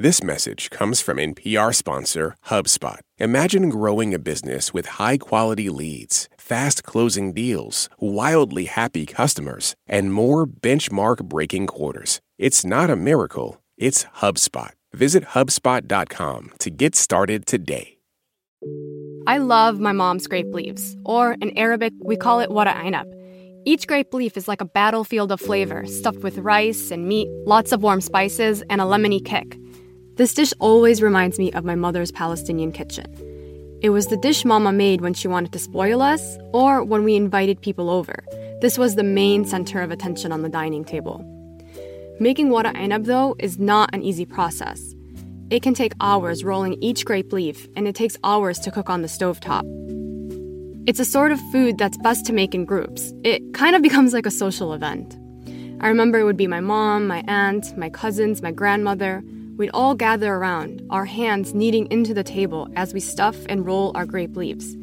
This message comes from NPR sponsor HubSpot. Imagine growing a business with high quality leads, fast closing deals, wildly happy customers, and more benchmark breaking quarters. It's not a miracle, it's HubSpot. Visit HubSpot.com to get started today. I love my mom's grape leaves, or in Arabic, we call it wara ainab. Each grape leaf is like a battlefield of flavor, stuffed with rice and meat, lots of warm spices, and a lemony kick. This dish always reminds me of my mother's Palestinian kitchen. It was the dish Mama made when she wanted to spoil us or when we invited people over. This was the main center of attention on the dining table. Making wara ainab, though, is not an easy process. It can take hours rolling each grape leaf, and it takes hours to cook on the stovetop. It's a sort of food that's best to make in groups. It kind of becomes like a social event. I remember it would be my mom, my aunt, my cousins, my grandmother. We'd all gather around, our hands kneading into the table as we stuff and roll our grape leaves.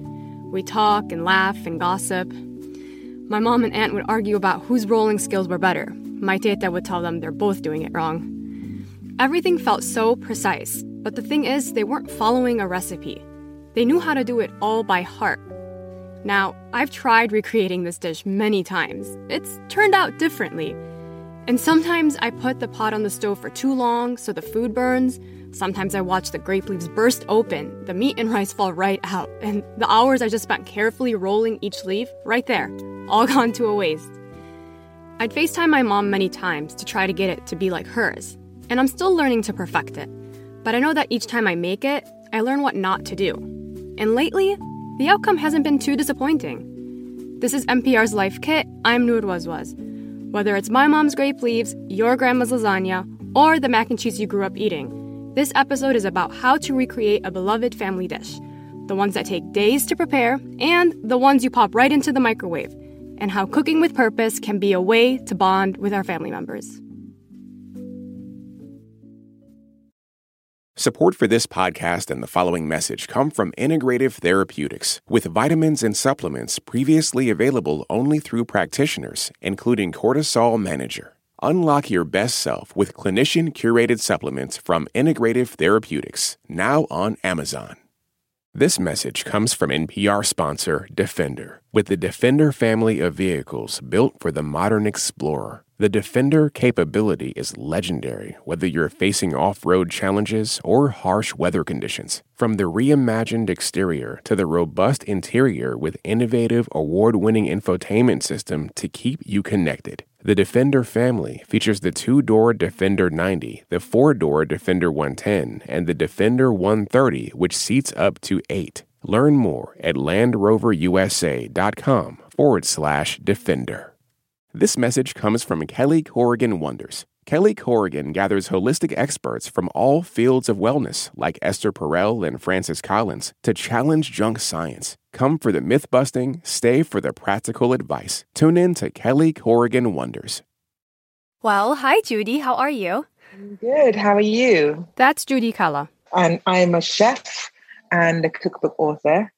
We talk and laugh and gossip. My mom and aunt would argue about whose rolling skills were better. My teta would tell them they're both doing it wrong. Everything felt so precise, but the thing is, they weren't following a recipe. They knew how to do it all by heart. Now, I've tried recreating this dish many times. It's turned out differently. And sometimes I put the pot on the stove for too long so the food burns. Sometimes I watch the grape leaves burst open, the meat and rice fall right out, and the hours I just spent carefully rolling each leaf, right there, all gone to a waste. I'd FaceTime my mom many times to try to get it to be like hers, and I'm still learning to perfect it. But I know that each time I make it, I learn what not to do. And lately, the outcome hasn't been too disappointing. This is NPR's Life Kit. I'm Noor Wazwaz. Whether it's my mom's grape leaves, your grandma's lasagna, or the mac and cheese you grew up eating, this episode is about how to recreate a beloved family dish. The ones that take days to prepare, and the ones you pop right into the microwave, and how cooking with purpose can be a way to bond with our family members. Support for this podcast and the following message come from Integrative Therapeutics, with vitamins and supplements previously available only through practitioners, including Cortisol Manager. Unlock your best self with clinician curated supplements from Integrative Therapeutics, now on Amazon. This message comes from NPR sponsor Defender. With the Defender family of vehicles built for the modern explorer, the Defender capability is legendary whether you're facing off road challenges or harsh weather conditions. From the reimagined exterior to the robust interior with innovative award winning infotainment system to keep you connected. The Defender family features the two door Defender 90, the four door Defender 110, and the Defender 130, which seats up to eight. Learn more at LandRoverUSA.com forward slash Defender. This message comes from Kelly Corrigan Wonders. Kelly Corrigan gathers holistic experts from all fields of wellness, like Esther Perel and Francis Collins, to challenge junk science. Come for the myth busting, stay for the practical advice. Tune in to Kelly Corrigan Wonders. Well, hi, Joudie. How are you? Good. How are you? That's Joudie Kalla. And I'm a chef and a cookbook author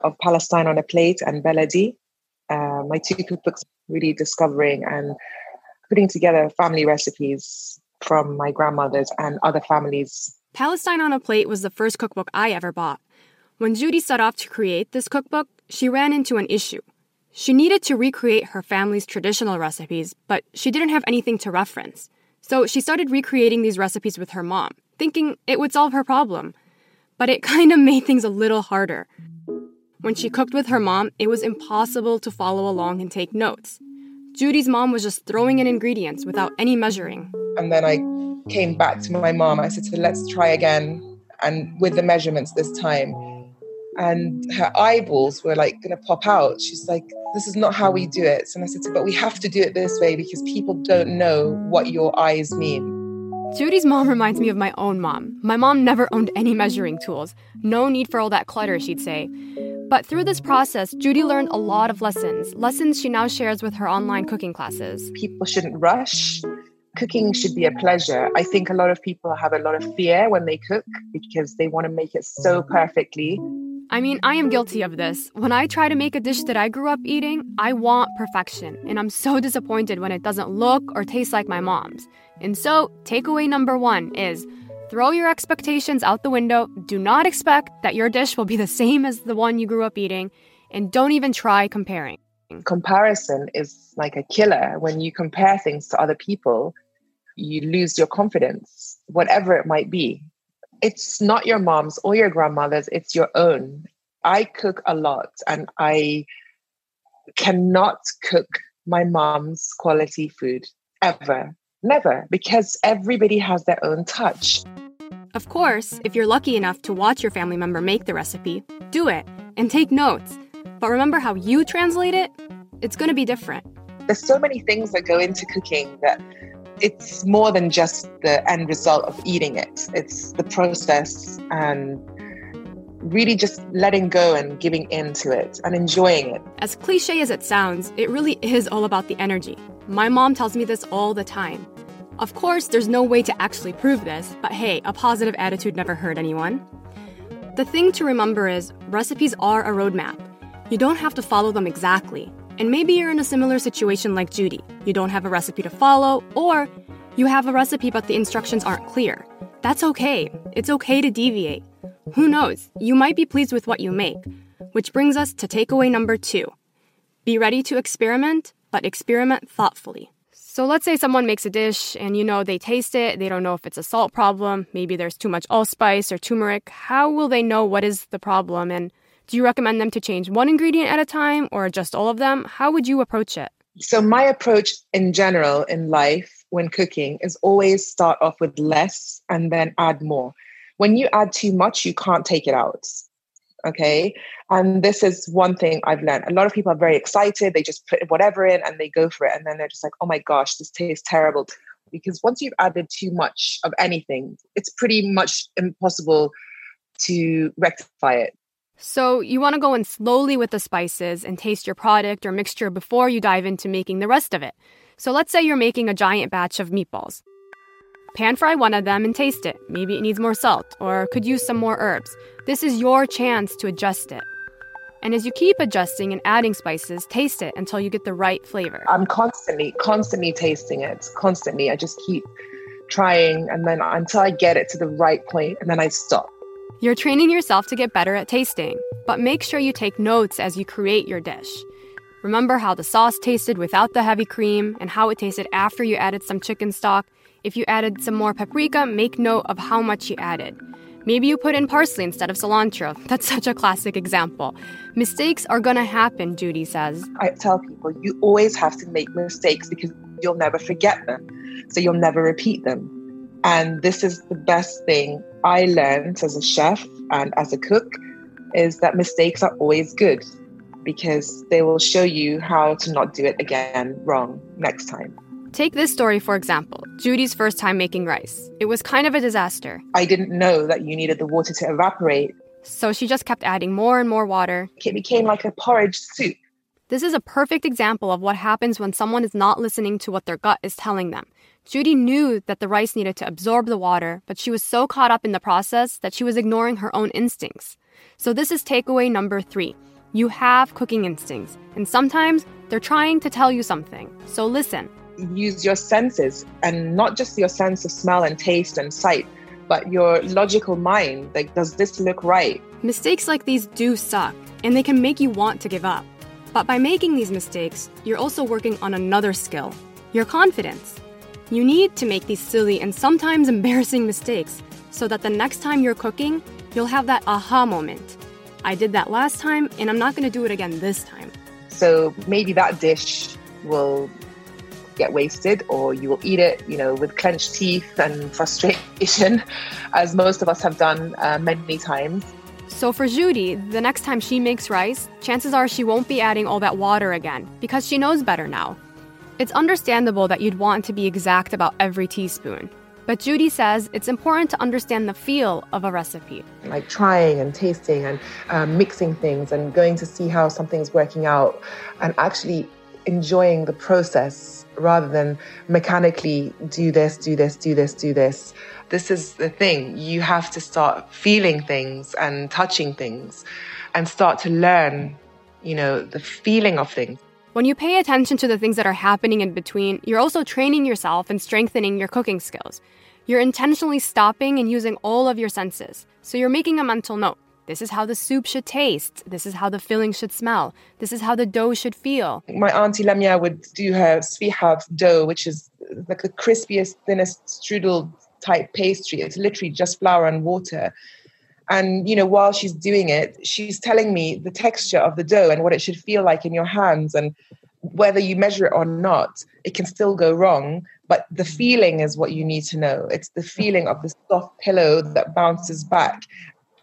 of Palestine on a Plate and Baladi. Uh, my two cookbooks really discovering and putting together family recipes from my grandmothers and other families. Palestine on a Plate was the first cookbook I ever bought. When Joudie set off to create this cookbook, she ran into an issue. She needed to recreate her family's traditional recipes, but she didn't have anything to reference. So she started recreating these recipes with her mom, thinking it would solve her problem. But it kind of made things a little harder. When she cooked with her mom, it was impossible to follow along and take notes. Joudie's mom was just throwing in ingredients without any measuring. And then I came back to my mom. I said her, let's try again and with the measurements this time. And her eyeballs were like going to pop out. She's like, this is not how we do it. And I said her, but we have to do it this way because people don't know what your eyes mean. Joudie's mom reminds me of my own mom. My mom never owned any measuring tools. No need for all that clutter, she'd say. But through this process, Judy learned a lot of lessons, lessons she now shares with her online cooking classes. People shouldn't rush. Cooking should be a pleasure. I think a lot of people have a lot of fear when they cook because they want to make it so perfectly. I mean, I am guilty of this. When I try to make a dish that I grew up eating, I want perfection, and I'm so disappointed when it doesn't look or taste like my mom's. And so, takeaway number one is Throw your expectations out the window. Do not expect that your dish will be the same as the one you grew up eating, and don't even try comparing. Comparison is like a killer. When you compare things to other people, you lose your confidence, whatever it might be. It's not your mom's or your grandmother's, it's your own. I cook a lot and I cannot cook my mom's quality food ever. Never, because everybody has their own touch. Of course, if you're lucky enough to watch your family member make the recipe, do it and take notes. But remember how you translate it? It's going to be different. There's so many things that go into cooking that it's more than just the end result of eating it. It's the process and really just letting go and giving in to it and enjoying it. As cliche as it sounds, it really is all about the energy. My mom tells me this all the time. Of course, there's no way to actually prove this, but hey, a positive attitude never hurt anyone. The thing to remember is recipes are a roadmap. You don't have to follow them exactly. And maybe you're in a similar situation like Joudie. You don't have a recipe to follow, or you have a recipe but the instructions aren't clear. That's okay. It's okay to deviate. Who knows? You might be pleased with what you make. Which brings us to takeaway number two be ready to experiment, but experiment thoughtfully. So let's say someone makes a dish and you know they taste it, they don't know if it's a salt problem, maybe there's too much allspice or turmeric. How will they know what is the problem? And do you recommend them to change one ingredient at a time or just all of them? How would you approach it? So, my approach in general in life when cooking is always start off with less and then add more. When you add too much, you can't take it out. Okay. And this is one thing I've learned. A lot of people are very excited. They just put whatever in and they go for it. And then they're just like, oh my gosh, this tastes terrible. Because once you've added too much of anything, it's pretty much impossible to rectify it. So, you want to go in slowly with the spices and taste your product or mixture before you dive into making the rest of it. So, let's say you're making a giant batch of meatballs. Pan fry one of them and taste it. Maybe it needs more salt or could use some more herbs. This is your chance to adjust it. And as you keep adjusting and adding spices, taste it until you get the right flavor. I'm constantly, constantly tasting it. Constantly. I just keep trying and then until I get it to the right point and then I stop. You're training yourself to get better at tasting, but make sure you take notes as you create your dish. Remember how the sauce tasted without the heavy cream and how it tasted after you added some chicken stock. If you added some more paprika, make note of how much you added. Maybe you put in parsley instead of cilantro. That's such a classic example. Mistakes are gonna happen, Joudie says. I tell people you always have to make mistakes because you'll never forget them. So you'll never repeat them. And this is the best thing I learned as a chef and as a cook is that mistakes are always good because they will show you how to not do it again wrong next time. Take this story, for example Joudie's first time making rice. It was kind of a disaster. I didn't know that you needed the water to evaporate. So she just kept adding more and more water. It became like a porridge soup. This is a perfect example of what happens when someone is not listening to what their gut is telling them. Joudie knew that the rice needed to absorb the water, but she was so caught up in the process that she was ignoring her own instincts. So, this is takeaway number three. You have cooking instincts, and sometimes they're trying to tell you something. So, listen use your senses and not just your sense of smell and taste and sight, but your logical mind. Like, does this look right? Mistakes like these do suck, and they can make you want to give up. But by making these mistakes, you're also working on another skill your confidence. You need to make these silly and sometimes embarrassing mistakes so that the next time you're cooking, you'll have that aha moment. I did that last time, and I'm not going to do it again this time. So maybe that dish will get wasted or you will eat it, you know, with clenched teeth and frustration, as most of us have done uh, many times. So for Joudie, the next time she makes rice, chances are she won't be adding all that water again because she knows better now. It's understandable that you'd want to be exact about every teaspoon. But Joudie says it's important to understand the feel of a recipe. Like trying and tasting and um, mixing things and going to see how something's working out and actually enjoying the process rather than mechanically do this, do this, do this, do this. This is the thing. You have to start feeling things and touching things and start to learn, you know, the feeling of things. When you pay attention to the things that are happening in between, you're also training yourself and strengthening your cooking skills. You're intentionally stopping and using all of your senses. So you're making a mental note. This is how the soup should taste. This is how the filling should smell. This is how the dough should feel. My auntie Lamia would do her svihav dough, which is like the crispiest, thinnest strudel type pastry. It's literally just flour and water. And you know, while she's doing it, she's telling me the texture of the dough and what it should feel like in your hands, and whether you measure it or not, it can still go wrong. But the feeling is what you need to know. It's the feeling of the soft pillow that bounces back.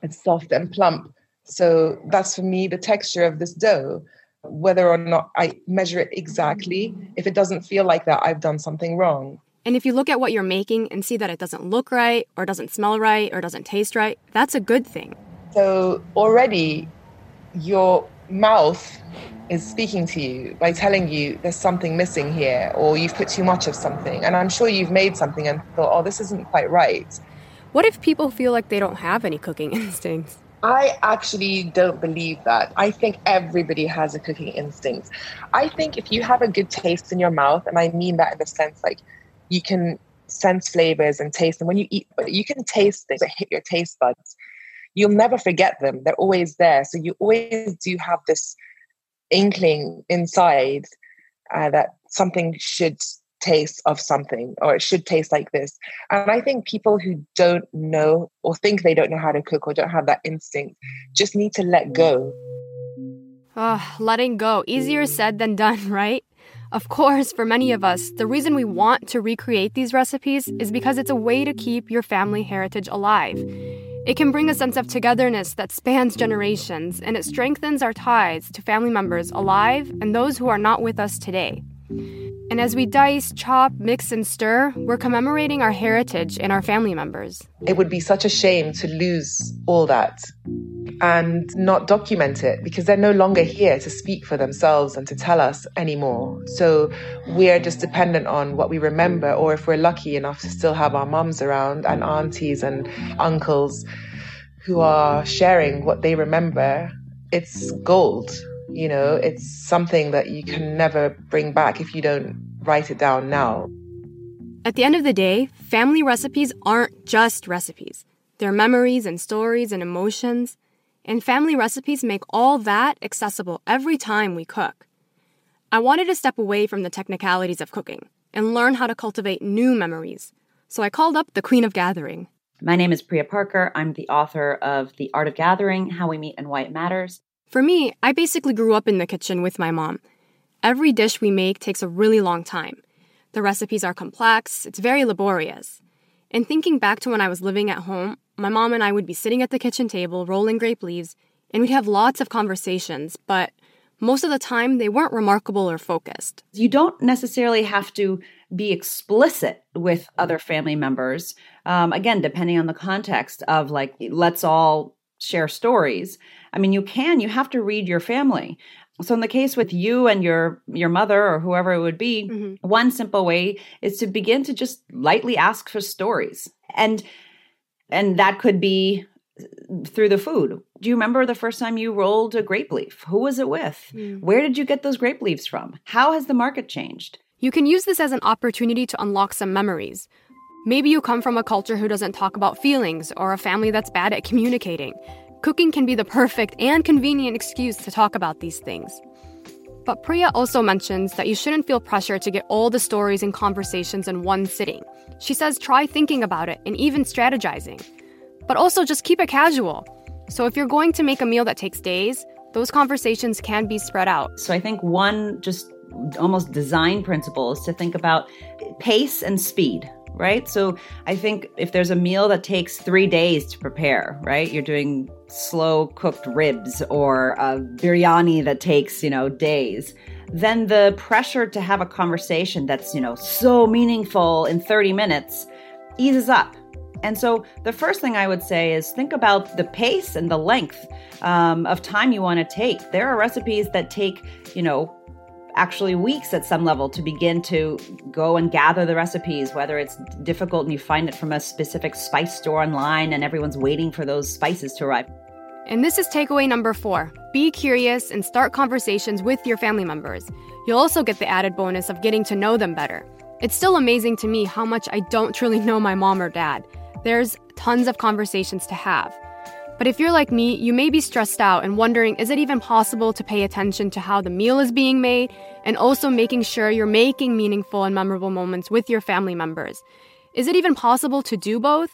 It's soft and plump. So that's for me the texture of this dough. Whether or not I measure it exactly, if it doesn't feel like that, I've done something wrong. And if you look at what you're making and see that it doesn't look right, or doesn't smell right, or doesn't taste right, that's a good thing. So already your mouth is speaking to you by telling you there's something missing here, or you've put too much of something. And I'm sure you've made something and thought, oh, this isn't quite right. What if people feel like they don't have any cooking instincts? I actually don't believe that. I think everybody has a cooking instinct. I think if you have a good taste in your mouth, and I mean that in the sense like you can sense flavors and taste them. When you eat, you can taste things that hit your taste buds. You'll never forget them. They're always there. So you always do have this inkling inside uh, that something should taste of something or it should taste like this. And I think people who don't know or think they don't know how to cook or don't have that instinct just need to let go. Oh, letting go. Easier said than done, right? Of course, for many of us, the reason we want to recreate these recipes is because it's a way to keep your family heritage alive. It can bring a sense of togetherness that spans generations, and it strengthens our ties to family members alive and those who are not with us today. And as we dice, chop, mix, and stir, we're commemorating our heritage and our family members. It would be such a shame to lose all that and not document it because they're no longer here to speak for themselves and to tell us anymore. So we're just dependent on what we remember, or if we're lucky enough to still have our mums around and aunties and uncles who are sharing what they remember, it's gold. You know, it's something that you can never bring back if you don't write it down now. At the end of the day, family recipes aren't just recipes. They're memories and stories and emotions. And family recipes make all that accessible every time we cook. I wanted to step away from the technicalities of cooking and learn how to cultivate new memories. So I called up the Queen of Gathering. My name is Priya Parker. I'm the author of The Art of Gathering How We Meet and Why It Matters. For me, I basically grew up in the kitchen with my mom. Every dish we make takes a really long time. The recipes are complex, it's very laborious. And thinking back to when I was living at home, my mom and I would be sitting at the kitchen table rolling grape leaves, and we'd have lots of conversations, but most of the time they weren't remarkable or focused. You don't necessarily have to be explicit with other family members. Um, again, depending on the context of like, let's all share stories. I mean, you can, you have to read your family. So in the case with you and your your mother or whoever it would be, mm-hmm. one simple way is to begin to just lightly ask for stories. And and that could be through the food. Do you remember the first time you rolled a grape leaf? Who was it with? Mm. Where did you get those grape leaves from? How has the market changed? You can use this as an opportunity to unlock some memories. Maybe you come from a culture who doesn't talk about feelings or a family that's bad at communicating. Cooking can be the perfect and convenient excuse to talk about these things. But Priya also mentions that you shouldn't feel pressure to get all the stories and conversations in one sitting. She says try thinking about it and even strategizing. But also just keep it casual. So if you're going to make a meal that takes days, those conversations can be spread out. So I think one just almost design principle is to think about pace and speed right? So I think if there's a meal that takes three days to prepare, right? You're doing slow cooked ribs or a biryani that takes, you know, days. Then the pressure to have a conversation that's, you know, so meaningful in 30 minutes eases up. And so the first thing I would say is think about the pace and the length um, of time you want to take. There are recipes that take, you know, actually weeks at some level to begin to go and gather the recipes, whether it's difficult and you find it from a specific spice store online and everyone's waiting for those spices to arrive. And this is takeaway number four be curious and start conversations with your family members. You'll also get the added bonus of getting to know them better. It's still amazing to me how much I don't truly know my mom or dad. There's tons of conversations to have. But if you're like me, you may be stressed out and wondering is it even possible to pay attention to how the meal is being made and also making sure you're making meaningful and memorable moments with your family members? Is it even possible to do both?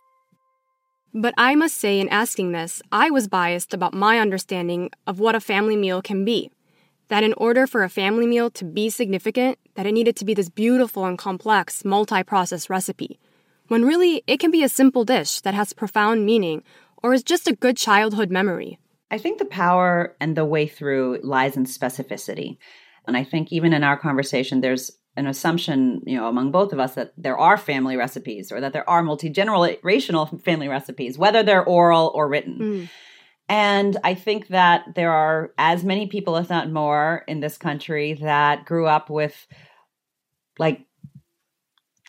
But I must say, in asking this, I was biased about my understanding of what a family meal can be. That in order for a family meal to be significant, that it needed to be this beautiful and complex multi-process recipe. When really, it can be a simple dish that has profound meaning or is just a good childhood memory? I think the power and the way through lies in specificity. And I think even in our conversation, there's an assumption, you know, among both of us that there are family recipes or that there are multi-generational family recipes, whether they're oral or written. Mm. And I think that there are as many people, if not more, in this country that grew up with like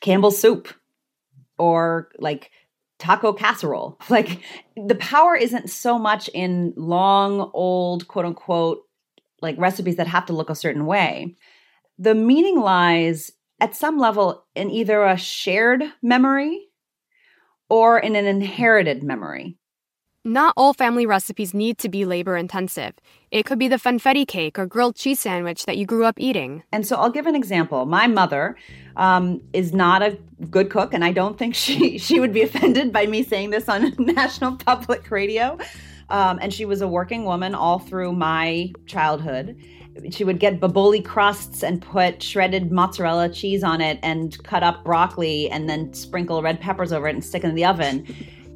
Campbell's soup or like taco casserole. Like the power isn't so much in long, old, quote unquote, like recipes that have to look a certain way. The meaning lies at some level in either a shared memory or in an inherited memory. Not all family recipes need to be labor intensive. It could be the funfetti cake or grilled cheese sandwich that you grew up eating. And so I'll give an example. My mother um, is not a good cook, and I don't think she, she would be offended by me saying this on national public radio. Um, and she was a working woman all through my childhood. She would get Boboli crusts and put shredded mozzarella cheese on it and cut up broccoli and then sprinkle red peppers over it and stick it in the oven.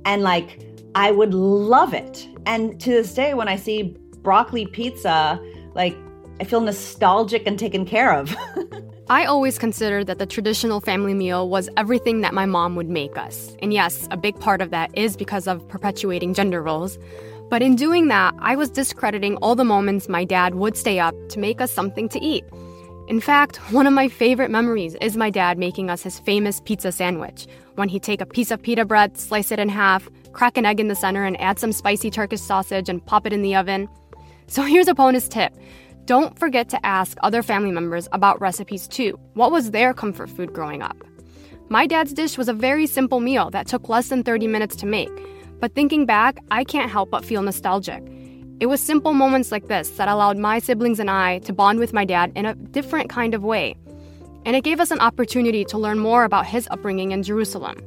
And like, I would love it. And to this day, when I see broccoli pizza, like I feel nostalgic and taken care of. I always considered that the traditional family meal was everything that my mom would make us. And yes, a big part of that is because of perpetuating gender roles. But in doing that, I was discrediting all the moments my dad would stay up to make us something to eat. In fact, one of my favorite memories is my dad making us his famous pizza sandwich, when he'd take a piece of pita bread, slice it in half, crack an egg in the center, and add some spicy Turkish sausage and pop it in the oven. So here's a bonus tip. Don't forget to ask other family members about recipes too. What was their comfort food growing up? My dad's dish was a very simple meal that took less than 30 minutes to make. But thinking back, I can't help but feel nostalgic. It was simple moments like this that allowed my siblings and I to bond with my dad in a different kind of way. And it gave us an opportunity to learn more about his upbringing in Jerusalem.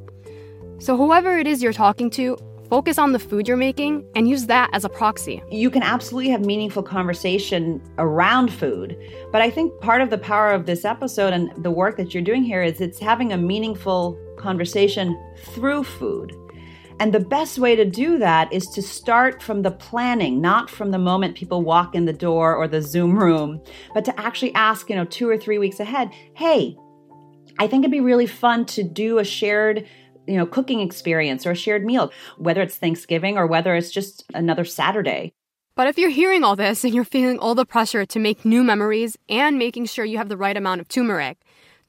So, whoever it is you're talking to, focus on the food you're making and use that as a proxy. You can absolutely have meaningful conversation around food. But I think part of the power of this episode and the work that you're doing here is it's having a meaningful conversation through food. And the best way to do that is to start from the planning, not from the moment people walk in the door or the Zoom room, but to actually ask, you know, two or three weeks ahead, hey, I think it'd be really fun to do a shared you know cooking experience or a shared meal whether it's thanksgiving or whether it's just another saturday. But if you're hearing all this and you're feeling all the pressure to make new memories and making sure you have the right amount of turmeric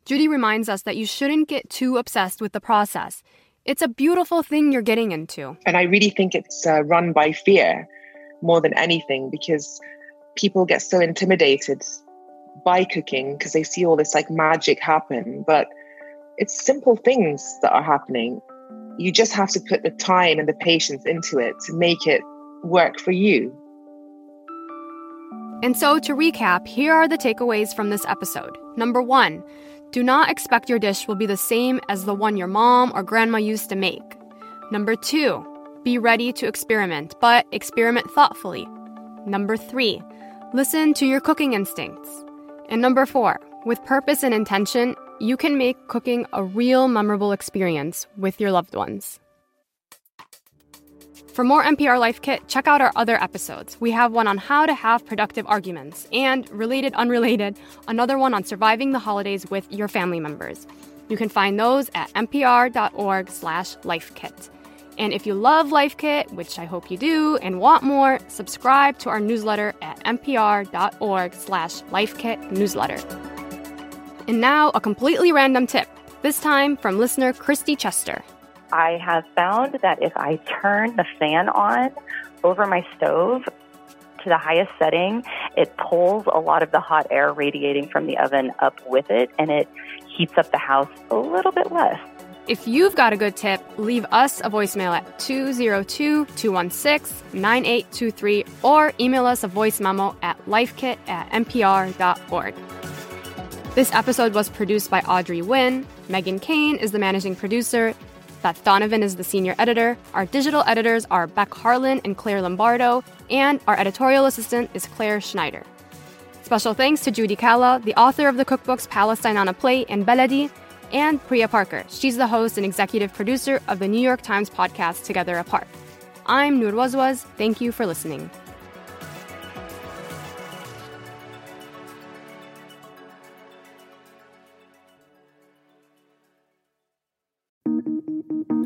joudie reminds us that you shouldn't get too obsessed with the process. It's a beautiful thing you're getting into. And i really think it's uh, run by fear more than anything because people get so intimidated by cooking because they see all this like magic happen. But it's simple things that are happening. You just have to put the time and the patience into it to make it work for you. And so, to recap, here are the takeaways from this episode. Number one, do not expect your dish will be the same as the one your mom or grandma used to make. Number two, be ready to experiment, but experiment thoughtfully. Number three, listen to your cooking instincts. And number four, with purpose and intention, you can make cooking a real memorable experience with your loved ones. For more NPR Life Kit, check out our other episodes. We have one on how to have productive arguments, and related, unrelated, another one on surviving the holidays with your family members. You can find those at npr.org/lifekit. And if you love Life Kit, which I hope you do, and want more, subscribe to our newsletter at npr.org/lifekitnewsletter. And now, a completely random tip, this time from listener Christy Chester. I have found that if I turn the fan on over my stove to the highest setting, it pulls a lot of the hot air radiating from the oven up with it and it heats up the house a little bit less. If you've got a good tip, leave us a voicemail at 202 216 9823 or email us a voice memo at lifekit at npr.org. This episode was produced by Audrey Nguyen. Megan Kane is the managing producer. Beth Donovan is the senior editor. Our digital editors are Beck Harlan and Claire Lombardo, and our editorial assistant is Claire Schneider. Special thanks to Joudie Kalla, the author of the cookbooks Palestine on a Plate and Baladi, and Priya Parker. She's the host and executive producer of the New York Times podcast Together Apart. I'm Noor Wazwaz. Thank you for listening.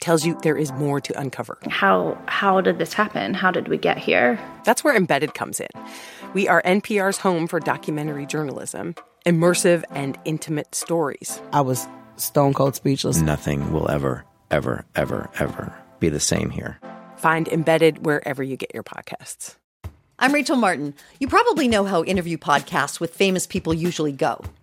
It tells you there is more to uncover. How how did this happen? How did we get here? That's where Embedded comes in. We are NPR's home for documentary journalism, immersive and intimate stories. I was stone cold speechless. Nothing will ever, ever, ever, ever be the same here. Find Embedded wherever you get your podcasts. I'm Rachel Martin. You probably know how interview podcasts with famous people usually go.